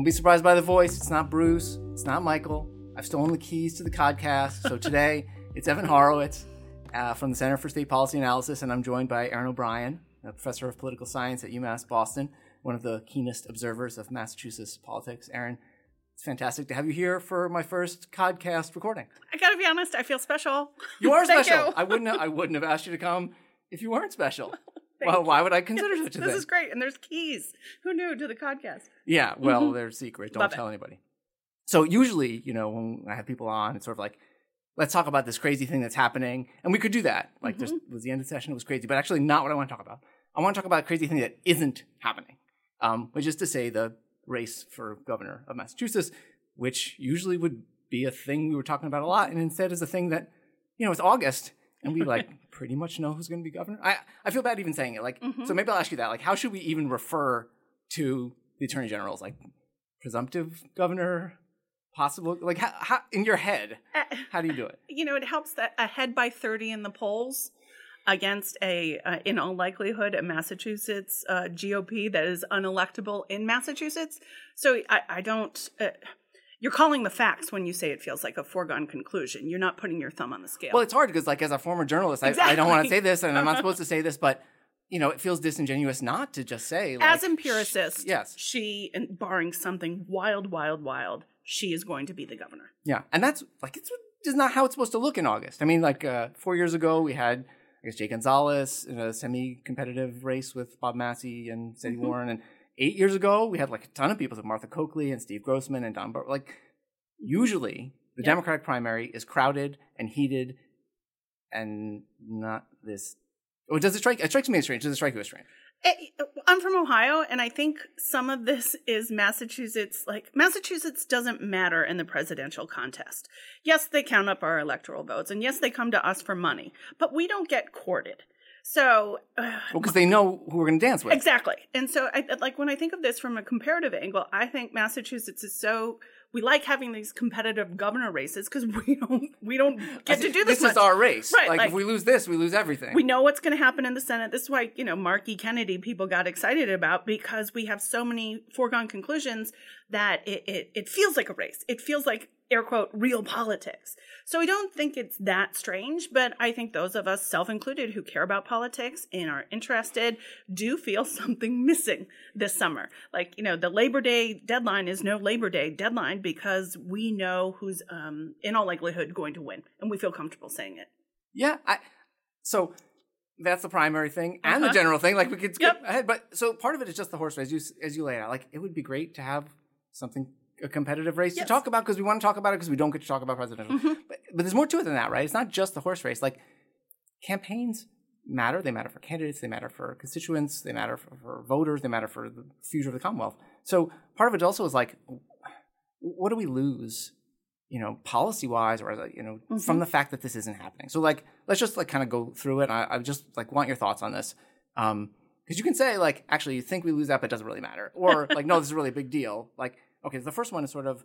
Don't be surprised by the voice. It's not Bruce. It's not Michael. I've stolen the keys to the podcast. So today it's Evan Horowitz uh, from the Center for State Policy Analysis, and I'm joined by Erin O'Brien, a professor of political science at UMass Boston, one of the keenest observers of Massachusetts politics. Erin, it's fantastic to have you here for my first podcast recording. I gotta be honest, I feel special. You are special. you. I wouldn't. Have, I wouldn't have asked you to come if you weren't special. well, why would I consider such a thing? This is great, and there's keys. Who knew to the podcast? Yeah, well, they're secret. Don't Mm-hmm. Love it. tell anybody. So usually, you know, when I have people on, it's sort of like, let's talk about this crazy thing that's happening, and we could do that. Like, Mm-hmm. there's was the end of the session, it was crazy, but actually, not what I want to talk about. I want to talk about a crazy thing that isn't happening, um, which is to say, the race for governor of Massachusetts, which usually would be a thing we were talking about a lot, and instead is a thing that, you know, it's August. And we like pretty much know who's going to be governor. I, I feel bad even saying it. Like, Mm-hmm. so maybe I'll ask you that. Like, how should we even refer to the attorney generals? Like, presumptive governor, possible? Like, how, how in your head, Uh, how do you do it? you know, it helps that ahead by 30 in the polls against a, uh, in all likelihood, a Massachusetts uh, GOP that is unelectable in Massachusetts. So I, I don't. You're calling the facts when you say it feels like a foregone conclusion. You're not putting your thumb on the scale. Well, it's hard because, like, as a former journalist, I, I don't want to say this, and I'm not supposed to say this, but you know, it feels disingenuous not to just say, like, As empiricist, sh- yes, she, and barring something wild, wild, wild, she is going to be the governor. Yeah, and that's like it's is not how it's supposed to look in August. I mean, like uh, four years ago, we had I guess Jay Gonzalez in a semi-competitive race with Bob Massie and Setti Mm-hmm. Warren, and eight years ago, we had like a ton of people, like Martha Coakley and Steve Grossman and Don Bar. Like usually, the Yeah. Democratic primary is crowded and heated, and not this. Oh, does it strike? It strikes me as strange. Does it strike you as strange? I'm from Ohio, and I think some of this is Massachusetts. Like, Massachusetts doesn't matter in the presidential contest. Yes, they count up our electoral votes, and yes, they come to us for money, but we don't get courted. So, uh, Well, because they know who we're going to dance with. Exactly. And so I like when I think of this from a comparative angle, I think Massachusetts is so we like having these competitive governor races because we don't we don't get to do this. This much. is our race. Right, Like, like- if we lose this, we lose everything. we know what's going to happen in the Senate. This is why, you know, Mark E. Kennedy people got excited about because we have so many foregone conclusions that it, it, it feels like a race. It feels like, air quote, real politics. So I don't think it's that strange, but I think those of us, self included, who care about politics and are interested, do feel something missing this summer. Like, you know, the Labor Day deadline is no Labor Day deadline because we know who's, um, in all likelihood, going to win. And we feel comfortable saying it. Yeah, I, so that's the primary thing and the Uh-huh. general thing. Like we could skip Yep. ahead, but so part of it is just the horse race, as you, as you lay it out. Like it would be great to have something a competitive race Yes. to talk about because we want to talk about it because we don't get to talk about presidential. Mm-hmm. But, but there's more to it than that, right? It's not just the horse race. Like campaigns matter. They matter for candidates. They matter for constituents. They matter for, for voters. They matter for the future of the Commonwealth. So part of it also is like, what do we lose? you know, policy wise, or you know, Mm-hmm. from the fact that this isn't happening. So, like, let's just like kind of go through it. I, I just like want your thoughts on this, um, because you can say like, actually, you think we lose that, but it doesn't really matter, or like, no, this is really a big deal. Like, okay, the first one is sort of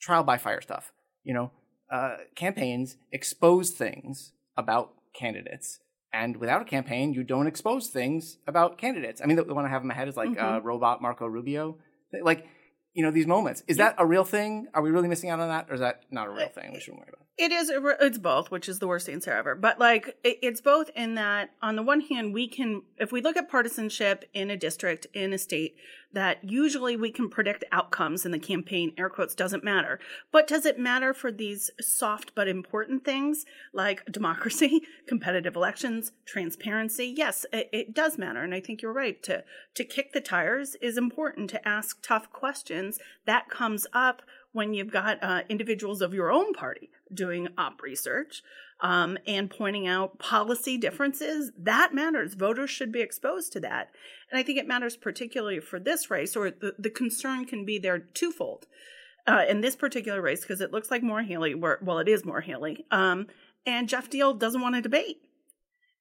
trial by fire stuff. You know, uh, campaigns expose things about candidates. And without a campaign, you don't expose things about candidates. I mean, the, the one I have in my head is like uh, robot Marco Rubio. Like, you know, these moments. Is that a real thing? Are we really missing out on that? Or is that not a real thing? We shouldn't worry about it. It is. It's both, which is the worst answer ever. But like, it, it's both in that on the one hand, we can, if we look at partisanship in a district, in a state, that usually we can predict outcomes in the campaign. Air quotes doesn't matter. But does it matter for these soft but important things like democracy, competitive elections, transparency? Yes, it, it does matter, and I think you're right. To to kick the tires is important. To ask tough questions that comes up when you've got uh, individuals of your own party doing op research um, and pointing out policy differences, that matters. Voters should be exposed to that. And I think it matters particularly for this race, or the, the concern can be there twofold. Uh, in this particular race, because it looks like Maura Healey, well, it is Maura Healey, um, and Geoff Diehl doesn't want to debate.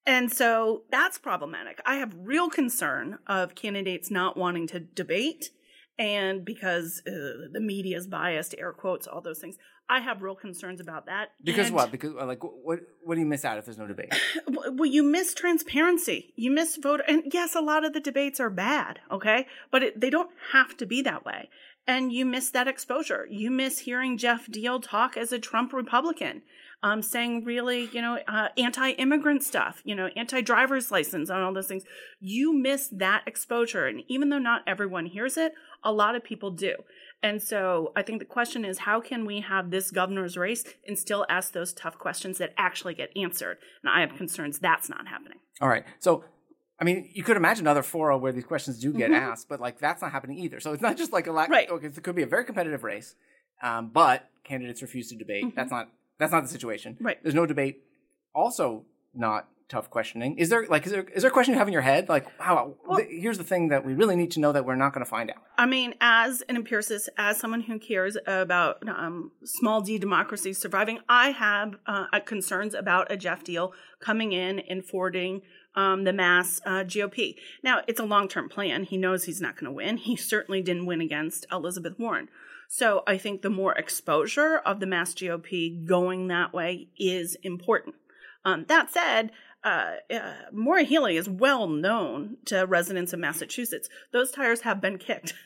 And so that's problematic. I have real concern of candidates not wanting to debate and because uh, the media is biased, air quotes, all those things. I have real concerns about that. Because And- what? Because uh, like what? What do you miss out if there's no debate? well, you miss transparency. You miss voter, and yes, a lot of the debates are bad. Okay, but it, they don't have to be that way. and you miss that exposure. You miss hearing Geoff Diehl talk as a Trump Republican, um, saying really, you know, uh, anti-immigrant stuff, you know, anti-driver's license and all those things. You miss that exposure, and even though not everyone hears it, a lot of people do. And so I think the question is how can we have this governor's race and still ask those tough questions that actually get answered? And I have concerns that's not happening. All right. So I mean, you could imagine another forum where these questions do get mm-hmm. asked, but like that's not happening either. So it's not just like a lack. Right. Okay, it could be a very competitive race, um, but candidates refuse to debate. Mm-hmm. That's not that's not the situation. Right. There's no debate. Also, not tough questioning. Is there like is there is there a question you have in your head like wow well, th- here's the thing that we really need to know that we're not going to find out. I mean, as an empiricist, as someone who cares about um, small d democracy surviving, I have uh, concerns about a Geoff Diehl coming in and forwarding um, the mass uh, GOP. Now, it's a long term plan. He knows he's not going to win. He certainly didn't win against Elizabeth Warren. So I think the more exposure of the mass GOP going that way is important. Um, that said, uh, uh, Maura Healey is well known to residents of Massachusetts. Those tires have been kicked.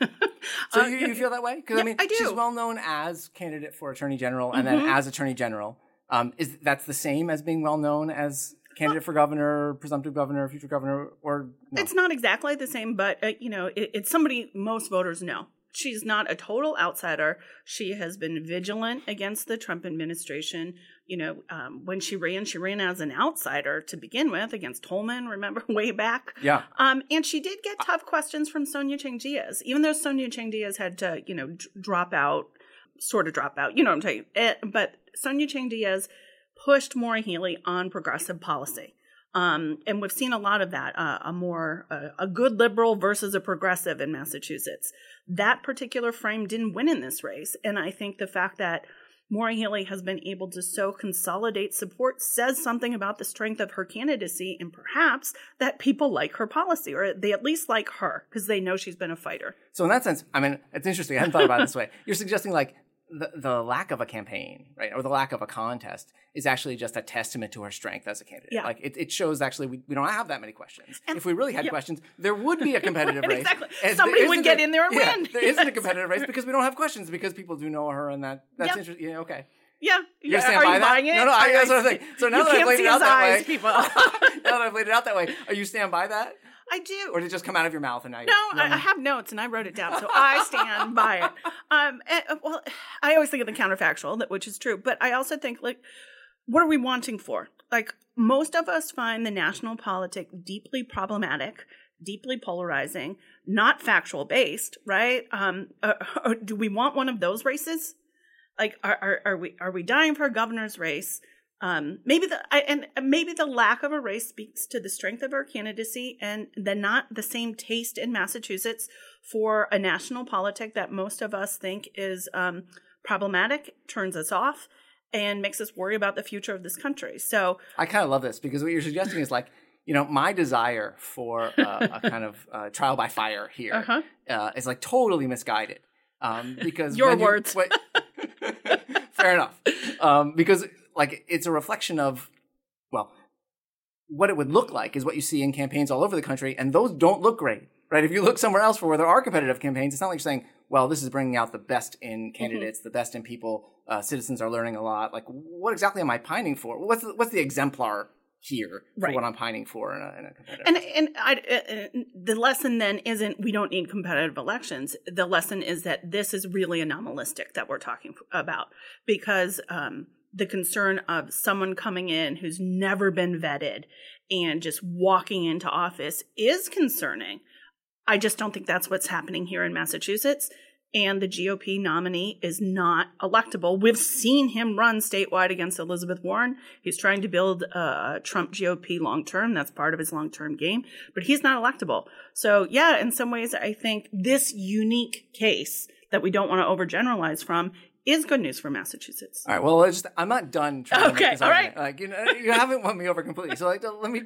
so uh, you, you, feel that way? Because yeah, I mean, I she's well known as candidate for attorney general, and mm-hmm. then as attorney general. Um, is that's the same as being well known as candidate for governor, presumptive governor, future governor, or no? it's not exactly the same, but uh, you know, it, it's somebody most voters know she's not a total outsider. She has been vigilant against the Trump administration. You know, um, when she ran, she ran as an outsider to begin with against Tolman, remember, way back. Yeah. Um, and she did get tough questions from Sonia Chang Diaz, even though Sonia Chang Diaz had to, you know, d- drop out, sort of drop out, you know what I'm saying. It, but Sonia Chang Diaz pushed Maura Healey on progressive policy. Um, and we've seen a lot of that, uh, a more uh, a good liberal versus a progressive in Massachusetts. That particular frame didn't win in this race, and I think the fact that Maura Healey has been able to so consolidate support says something about the strength of her candidacy, and perhaps that people like her policy, or they at least like her because they know she's been a fighter. So in that sense, I mean, it's interesting. I hadn't thought about it this way. You're suggesting like the, the lack of a campaign, right, or the lack of a contest is actually just a testament to her strength as a candidate. Yeah. Like it, it shows actually we, we don't have that many questions. And if we really had questions, there would be a competitive race. exactly. Somebody would get a, in there and yeah, win. There isn't a competitive race because we don't have questions because people do know her and that that's yep. interesting. Yeah, okay. Yeah, you stand are you that? buying it? No, no, I, that's what I'm saying. So now that I've laid it out that way, people. now that I've laid it out that way, are you stand by that? I do. Or did it just come out of your mouth and now? No, I, I, have notes and I wrote it down, so I stand by it. Um, and, uh, well, I always think of the counterfactual, that which is true, but I also think like, what are we wanting for? Like most of us find the national politic deeply problematic, deeply polarizing, not factual based, right? Um, uh, uh, do we want one of those races? Like, are, are, are we are we dying for a governor's race? Um, maybe the I, and maybe the lack of a race speaks to the strength of our candidacy and the not the same taste in Massachusetts for a national politic that most of us think is um, problematic, turns us off, and makes us worry about the future of this country. So I kind of love this because what you're suggesting is like you know my desire for uh, a kind of uh, trial by fire here uh-huh. uh, is like totally misguided um, because your words. You, fair enough. Um, because like it's a reflection of well what it would look like is what you see in campaigns all over the country and those don't look great right if you look somewhere else for where there are competitive campaigns it's not like you're saying well this is bringing out the best in mm-hmm. candidates mm-hmm. the best in people uh, citizens are learning a lot like what exactly am i pining for what's the, what's the exemplar here for right. what I'm pining for in a, in a competitive. And and I, uh, uh, the lesson then isn't we don't need competitive elections. The lesson is that this is really anomalistic that we're talking about because um, the concern of someone coming in who's never been vetted and just walking into office is concerning. I just don't think that's what's happening here in Massachusetts. And the GOP nominee is not electable. We've seen him run statewide against Elizabeth Warren. He's trying to build a Trump GOP long term. That's part of his long term game, but he's not electable. So, yeah, in some ways, I think this unique case that we don't want to overgeneralize from is good news for Massachusetts. All right. Well, just, I'm not done trying okay, to make this all argument. Right. Like you know, you haven't won me over completely. So like, let me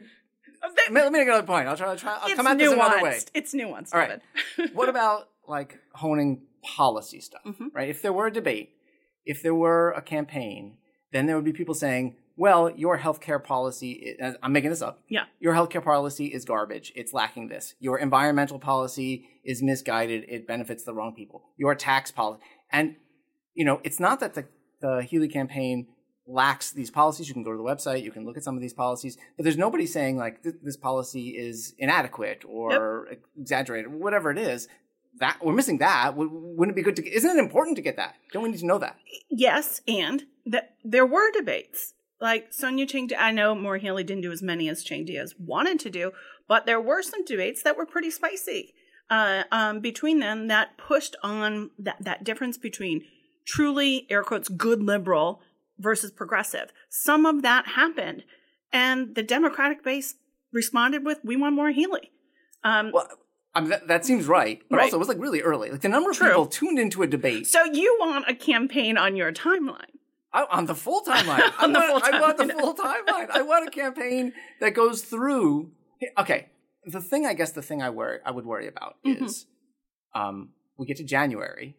let me make another point. I'll try. I'll, try, I'll come at this another way. It's nuanced. All right. what about like honing policy stuff? Mm-hmm. Right. If there were a debate, if there were a campaign, then there would be people saying, well, your healthcare policy, i- I'm making this up. Yeah. Your healthcare policy is garbage. It's lacking this. Your environmental policy is misguided. It benefits the wrong people. Your tax policy. And, you know, it's not that the, the Healey campaign lacks these policies. You can go to the website, you can look at some of these policies, but there's nobody saying like th- this policy is inadequate or exaggerated, whatever it is. That we're missing that. Wouldn't it be good to? Isn't it important to get that? Don't we need to know that? Yes, and that there were debates. Like Sonia Chang, I know Maura Healey didn't do as many as Chang Diaz wanted to do, but there were some debates that were pretty spicy uh, um, between them that pushed on that, that difference between truly, air quotes, good liberal versus progressive. Some of that happened, and the Democratic base responded with, "We want Maura Healey." Um, Well, I mean, that, that seems right, but Right. also it was like really early. Like the number of True. people tuned into a debate so you want a campaign on your timeline? I, on the full timeline. I On the want, full I want the full timeline. I want a campaign that goes through. Okay, the thing I guess the thing I worry I would worry about Mhm. is, um, we get to January,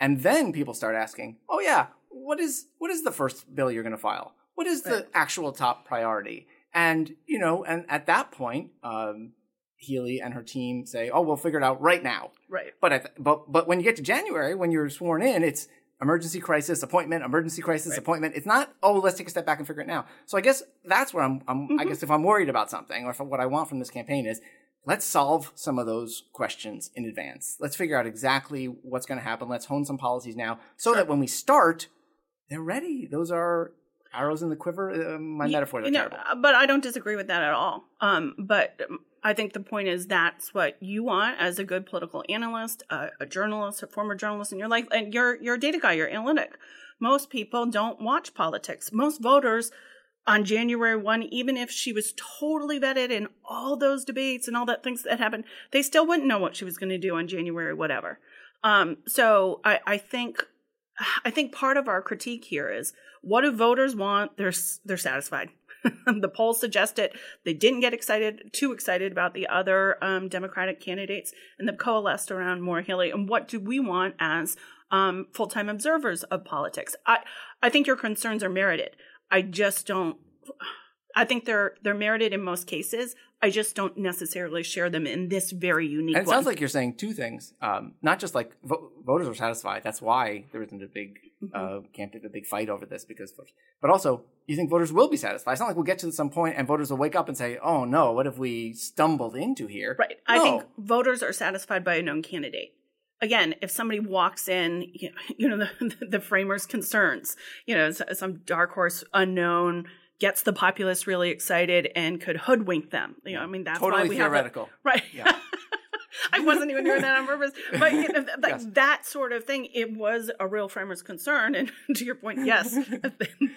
and then people start asking, "Oh yeah, what is what is the first bill you're going to file? What is the actual top priority?" And you know, and at that point, um, Healey and her team say, "Oh, we'll figure it out right now." Right. But at, but but when you get to January, when you're sworn in, it's emergency crisis appointment, emergency crisis Right. appointment. It's not oh let's take a step back and figure it now. So I guess that's where I'm. I'm I Mhm. guess if I'm worried about something or if what I want from this campaign is let's solve some of those questions in advance. Let's figure out exactly what's going to happen. Let's hone some policies now so that when we start, they're ready. Those are arrows in the quiver. Uh, my Ye- metaphor. You know, terrible. but I don't disagree with that at all. Um, but um, I think the point is that's what you want as a good political analyst, uh, a journalist, a former journalist in your life, and you're you're a data guy, you're analytic. Most people don't watch politics. Most voters on January one, even if she was totally vetted in all those debates and all that things that happened, they still wouldn't know what she was going to do on January whatever. Um, so I, I think I think part of our critique here is what do voters want? They're they're satisfied. the polls suggest it. They didn't get excited, too excited about the other um, Democratic candidates, and they've coalesced around Maura Healey. And what do we want as um, full time observers of politics? I I think your concerns are merited. I just don't. I think they're they're merited in most cases. I just don't necessarily share them in this very unique And it one. sounds like you're saying two things. Um, not just like vo- voters are satisfied. That's why there isn't a big Mm-hmm. uh, campaign, a big fight over this because, voters- but also you think voters will be satisfied. It's not like we'll get to some point and voters will wake up and say, "Oh no, what have we stumbled into here?" Right. I think voters are satisfied by a known candidate. Again, if somebody walks in, you you know, the, the framers' concerns, you know, some dark horse unknown gets the populace really excited and could hoodwink them. You know, I mean, that's totally why we have a- theoretical. right. Yeah. I wasn't even doing that on purpose, but you know, like Yes. that sort of thing, it was a real framer's concern. And to your point, yes,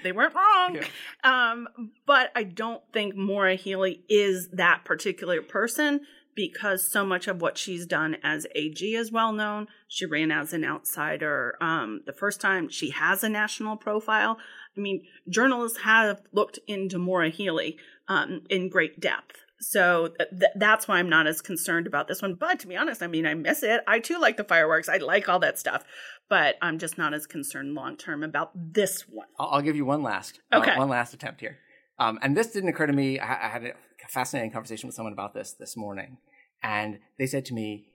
they weren't wrong. Um, but I don't think Maura Healey is that particular person because so much of what she's done as AG is well known. She ran as an outsider um, the first time. She has a national profile. I mean, journalists have looked into Maura Healey um, in great depth. So th- th- that's why I'm not as concerned about this one. But to be honest, I mean, I miss it. I too like the fireworks. I like all that stuff. But I'm just not as concerned long term about this one. I'll, I'll give you one last, uh, one last attempt here. Um, and this didn't occur to me. I, I had a fascinating conversation with someone about this this morning, and they said to me,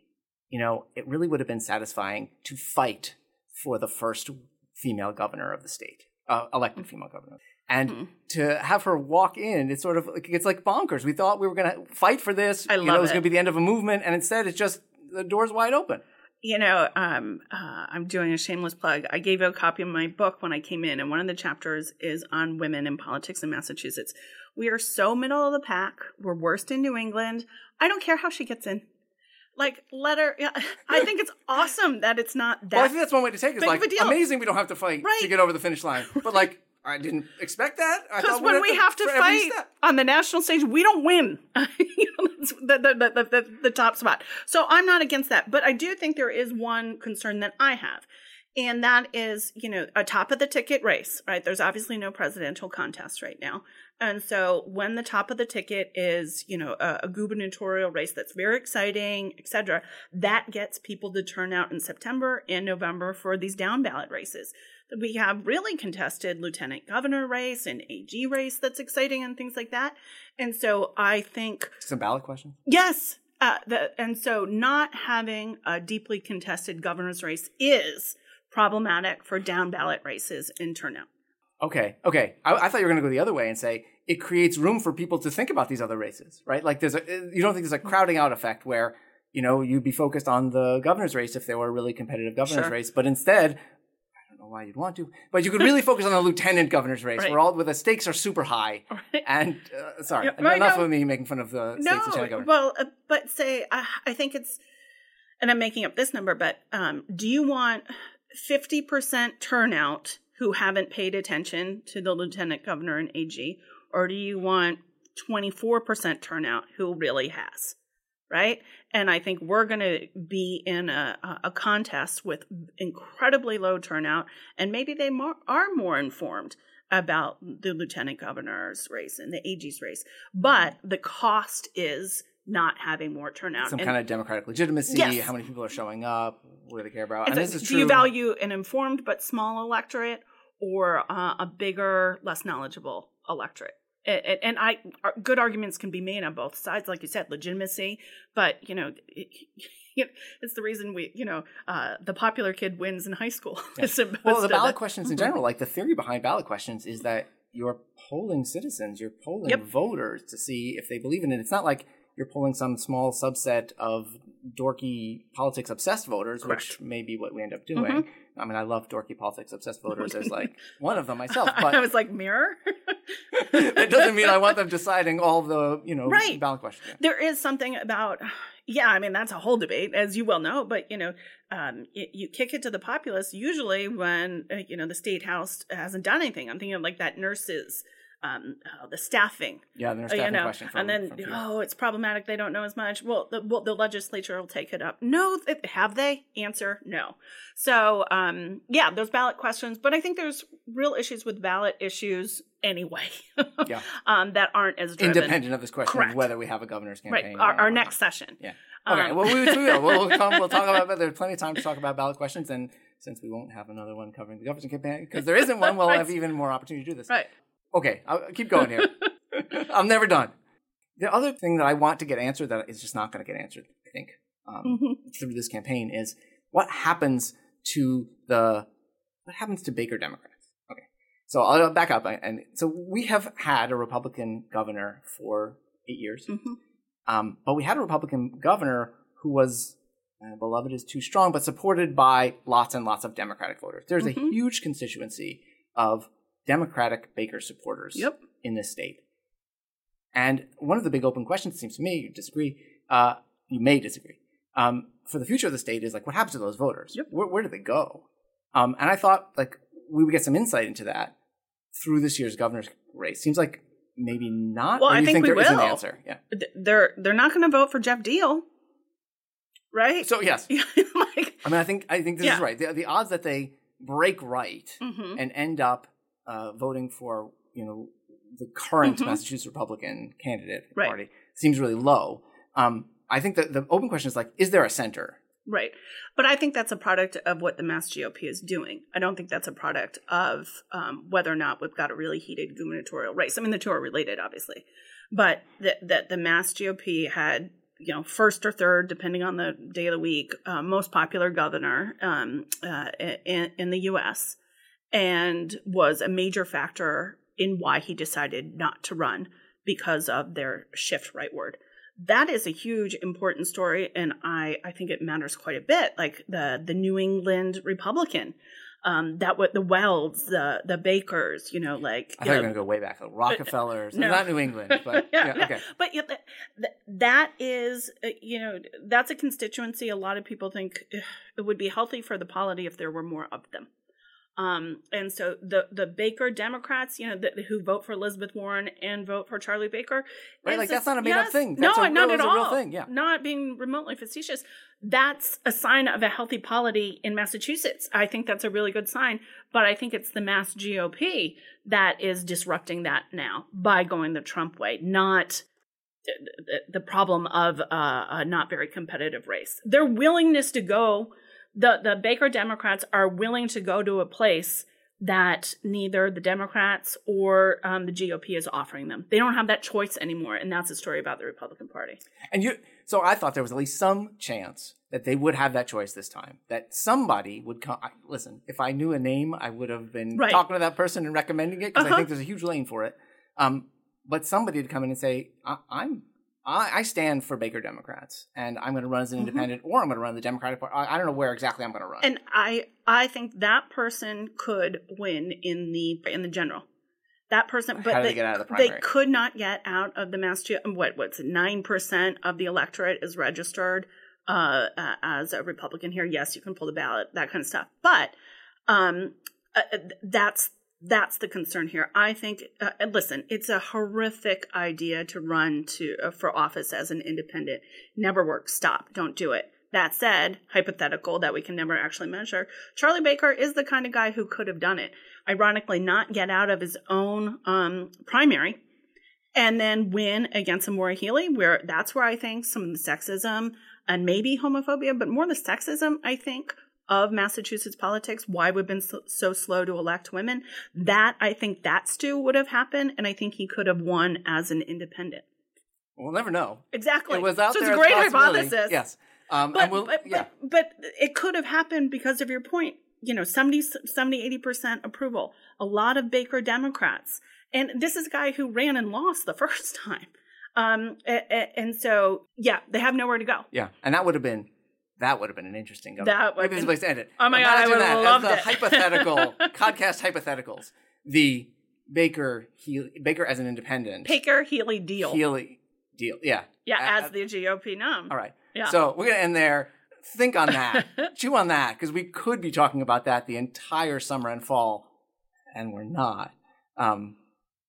you know, it really would have been satisfying to fight for the first female governor of the state, uh, elected female governor, and Mhm. to have her walk in. It's sort of like it's like bonkers. We thought we were going to fight for this. I you know, love it was going to be the end of a movement, and instead, it's just the door's wide open. You know, um, uh, I'm doing a shameless plug. I gave you a copy of my book when I came in, and one of the chapters is on women in politics in Massachusetts. We are so middle of the pack. We're worst in New England. I don't care how she gets in. Like, let her. Yeah, I think it's awesome that it's not that. well, I think that's one way to take it. It's like amazing we don't have to fight Right. to get over the finish line, but like I didn't expect that. Because when we'd have to fight on the national stage, we don't win. The, the, the, the, top spot. So I'm not against that. But I do think there is one concern that I have. And that is, you know, a top of the ticket race, right? There's obviously no presidential contest right now. And so when the top of the ticket is, you know, a, a gubernatorial race that's very exciting, et cetera, that gets people to turn out in September and November for these down ballot races. We have really contested lieutenant governor race and AG race that's exciting and things like that. And so I think Some ballot questions. Yes. Uh, the, and so not having a deeply contested governor's race is problematic for down ballot races in turnout. Okay, okay. I, I thought you were going to go the other way and say it creates room for people to think about these other races, right? Like, there's a you don't think there's a crowding out effect where you know you'd be focused on the governor's race if there were a really competitive governor's Sure. race, but instead, don't know why you'd want to, but you could really focus on the lieutenant governor's race, Right. where all where the stakes are super high. Right. And uh, sorry, right, enough no. of me making fun of the state's No, lieutenant governor. well, uh, but say I, I think it's, and I'm making up this number, but um, do you want 50% turnout who haven't paid attention to the lieutenant governor and AG, or do you want 24% turnout who really has? Right. And I think we're going to be in a, a- contest with incredibly low turnout, and maybe they more, are more informed about the lieutenant governor's race and the AG's race. But the cost is not having more turnout. Some And- kind of democratic legitimacy, Yes. how many people are showing up, what do they care about? And like, this is do true. you value an informed but small electorate or uh, a bigger, less knowledgeable electorate? And I, good arguments can be made on both sides, like you said, legitimacy. But you know, it, it's the reason we, you know, uh, the popular kid wins in high school. opposed Well, the ballot questions in Mhm. general, like the theory behind ballot questions is that you're polling citizens, you're polling Yep. voters to see if they believe in it. It's not like you're polling some small subset of dorky politics obsessed voters, which may be what we end up doing. Mhm. I mean, I love dorky politics obsessed voters as like one of them myself, But I was like, mirror. it doesn't mean I want them deciding all the you know Right. ballot questions. Yeah. there is something about yeah i mean that's a whole debate as you well know but you know um, you, you kick it to the populace usually when uh, you know the state house hasn't done anything i'm thinking of like that nurses um, uh, the staffing Yeah, there's uh, a you know, question from, and then oh it's problematic they don't know as much well the, well, the legislature will take it up no th- have they answer no so um, yeah there's ballot questions but i think there's real issues with ballot issues anyway Yeah. um, that aren't as driven. independent of this question Correct. of whether we have a governor's campaign. right our, our not. next session Yeah. Okay. Um, well, we, we will. We'll, come, we'll talk about. There's plenty of time to talk about ballot questions, and since we won't have another one covering the governor's campaign, because there isn't one, we'll Right. have even more opportunity to do this. right Okay, I'll keep going here. I'm never done. The other thing that I want to get answered that is just not going to get answered, I think, um, Mhm. through this campaign is what happens to the what happens to Baker Democrats. Okay, so I'll back up, and so we have had a Republican governor for eight years. Mhm. Um, but we had a Republican governor who was uh, beloved is too strong, but supported by lots and lots of Democratic voters. There's a Mhm. huge constituency of Democratic Baker supporters Yep. in this state. And one of the big open questions, it seems to me, you disagree, uh, you may disagree, um, for the future of the state is like, what happens to those voters? Yep. Where, where do they go? Um, and I thought like we would get some insight into that through this year's governor's race. Seems like maybe not. Well, I you think we there is an answer. Yeah. They're they're not going to vote for Geoff Diehl, right? So yes, like, I mean, I think I think this is right. The, the odds that they break right mhm. and end up uh, voting for you know the current Mhm. Massachusetts Republican candidate Right. party seems really low. Um, I think that the open question is like, is there a center? right. But I think that's a product of what the Mass GOP is doing. I don't think that's a product of um, whether or not we've got a really heated gubernatorial race. I mean, the two are related, obviously, but that that the Mass GOP had you know first or third, depending on the day of the week, uh, most popular governor um, uh, in, in the U.S. and was a major factor in why he decided not to run because of their shift rightward. That is a huge important story, and I, I think it matters quite a bit. Like the the New England Republican, um, that what the Welds, the the Bakers, you know, like I you thought you were going to go way back. The Rockefellers, no. not New England, but Yeah, yeah, okay. But yeah, that, that- that is, uh, you know, that's a constituency. A lot of people think it would be healthy for the polity if there were more of them. Um, and so the the Baker Democrats, you know, the, who vote for Elizabeth Warren and vote for Charlie Baker, Right, like, that's not a made-up yes, thing. no, a not at it's a real all. thing, yeah. not being remotely facetious. That's a sign of a healthy polity in Massachusetts. I think that's a really good sign. But I think it's the Mass GOP that is disrupting that now by going the Trump way, not the, the problem of uh, a not very competitive race. Their willingness to go, the, the Baker Democrats are willing to go to a place that neither the Democrats or um, the GOP is offering them. They don't have that choice anymore, and that's a story about the Republican Party. And you, so I thought there was at least some chance that they would have that choice this time. That somebody would come. I, listen, if I knew a name, I would have been Right. talking to that person and recommending it because I Uh-huh. think there's a huge lane for it. Um, but somebody would come in and say, I, "I'm." I I stand for Baker Democrats, and I'm going to run as an independent, or I'm going to run the Democratic Party. I I don't know where exactly I'm going to run. And I I think that person could win in the in the general. That person, but they they, get out of the they could not get out of the Massachusetts. What what's nine percent of the electorate is registered uh, uh, as a Republican here. Yes, you can pull the ballot, that kind of stuff. But um, uh, uh, that's that's the concern here. I think. Uh, listen, it's a horrific idea to run to uh, for office as an independent. Never works. Stop. Don't do it. That said, hypothetical that we can never actually measure, Charlie Baker is the kind of guy who could have done it. Ironically, not get out of his own um, primary and then win against a Maura Healey, where that's where I think some of the sexism and maybe homophobia, but more the sexism, I think, of Massachusetts politics, why we've been so, so slow to elect women. That I think that stew would have happened, and I think he could have won as an independent. we'll never know. Exactly. It was out so there it's a great hypothesis. Yes. Um, But, and we'll, but, yeah. but, but it could have happened because of your point. You know, 70, 70, 80% approval. A lot of Baker Democrats. And this is a guy who ran and lost the first time. Um, a- a- and so, yeah, they have nowhere to go. Yeah, and that would have been that would have been an interesting government. That would have a been- place to end it. Oh my God, I Imagine would have as loved the it. hypothetical podcast hypotheticals. The Baker Healey, Baker as an independent. Baker Healey Diehl. Healey Diehl. Yeah. yeah, Uh, as the GOP nom. All right. Yeah. So we're gonna end there. Think on that. Chew on that because we could be talking about that the entire summer and fall, and we're not. Um,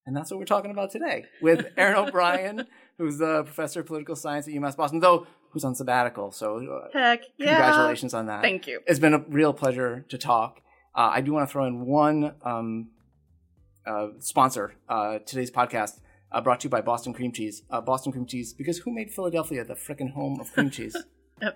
and that's what we're talking about today with Erin O'Brien, who's the professor of political science at UMass Boston, though who's on sabbatical. So uh, Heck yeah. congratulations on that. Thank you. It's been a real pleasure to talk. Uh, I do want to throw in one um, uh, sponsor uh, today's podcast. Uh, brought to you by Boston Cream Cheese. Uh, Boston Cream Cheese, because who made Philadelphia the frickin' home of cream cheese?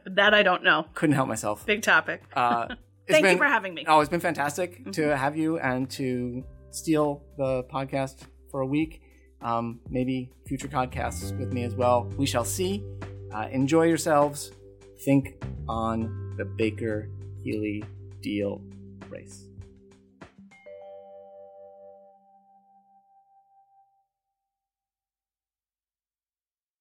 That I don't know. Couldn't help myself. Big topic. Uh, Thank you for having me. Oh, it's been fantastic to have you and to steal the podcast for a week. Um, maybe future podcasts with me as well. We shall see. Uh, enjoy yourselves. Think on the Baker Healey Diehl race.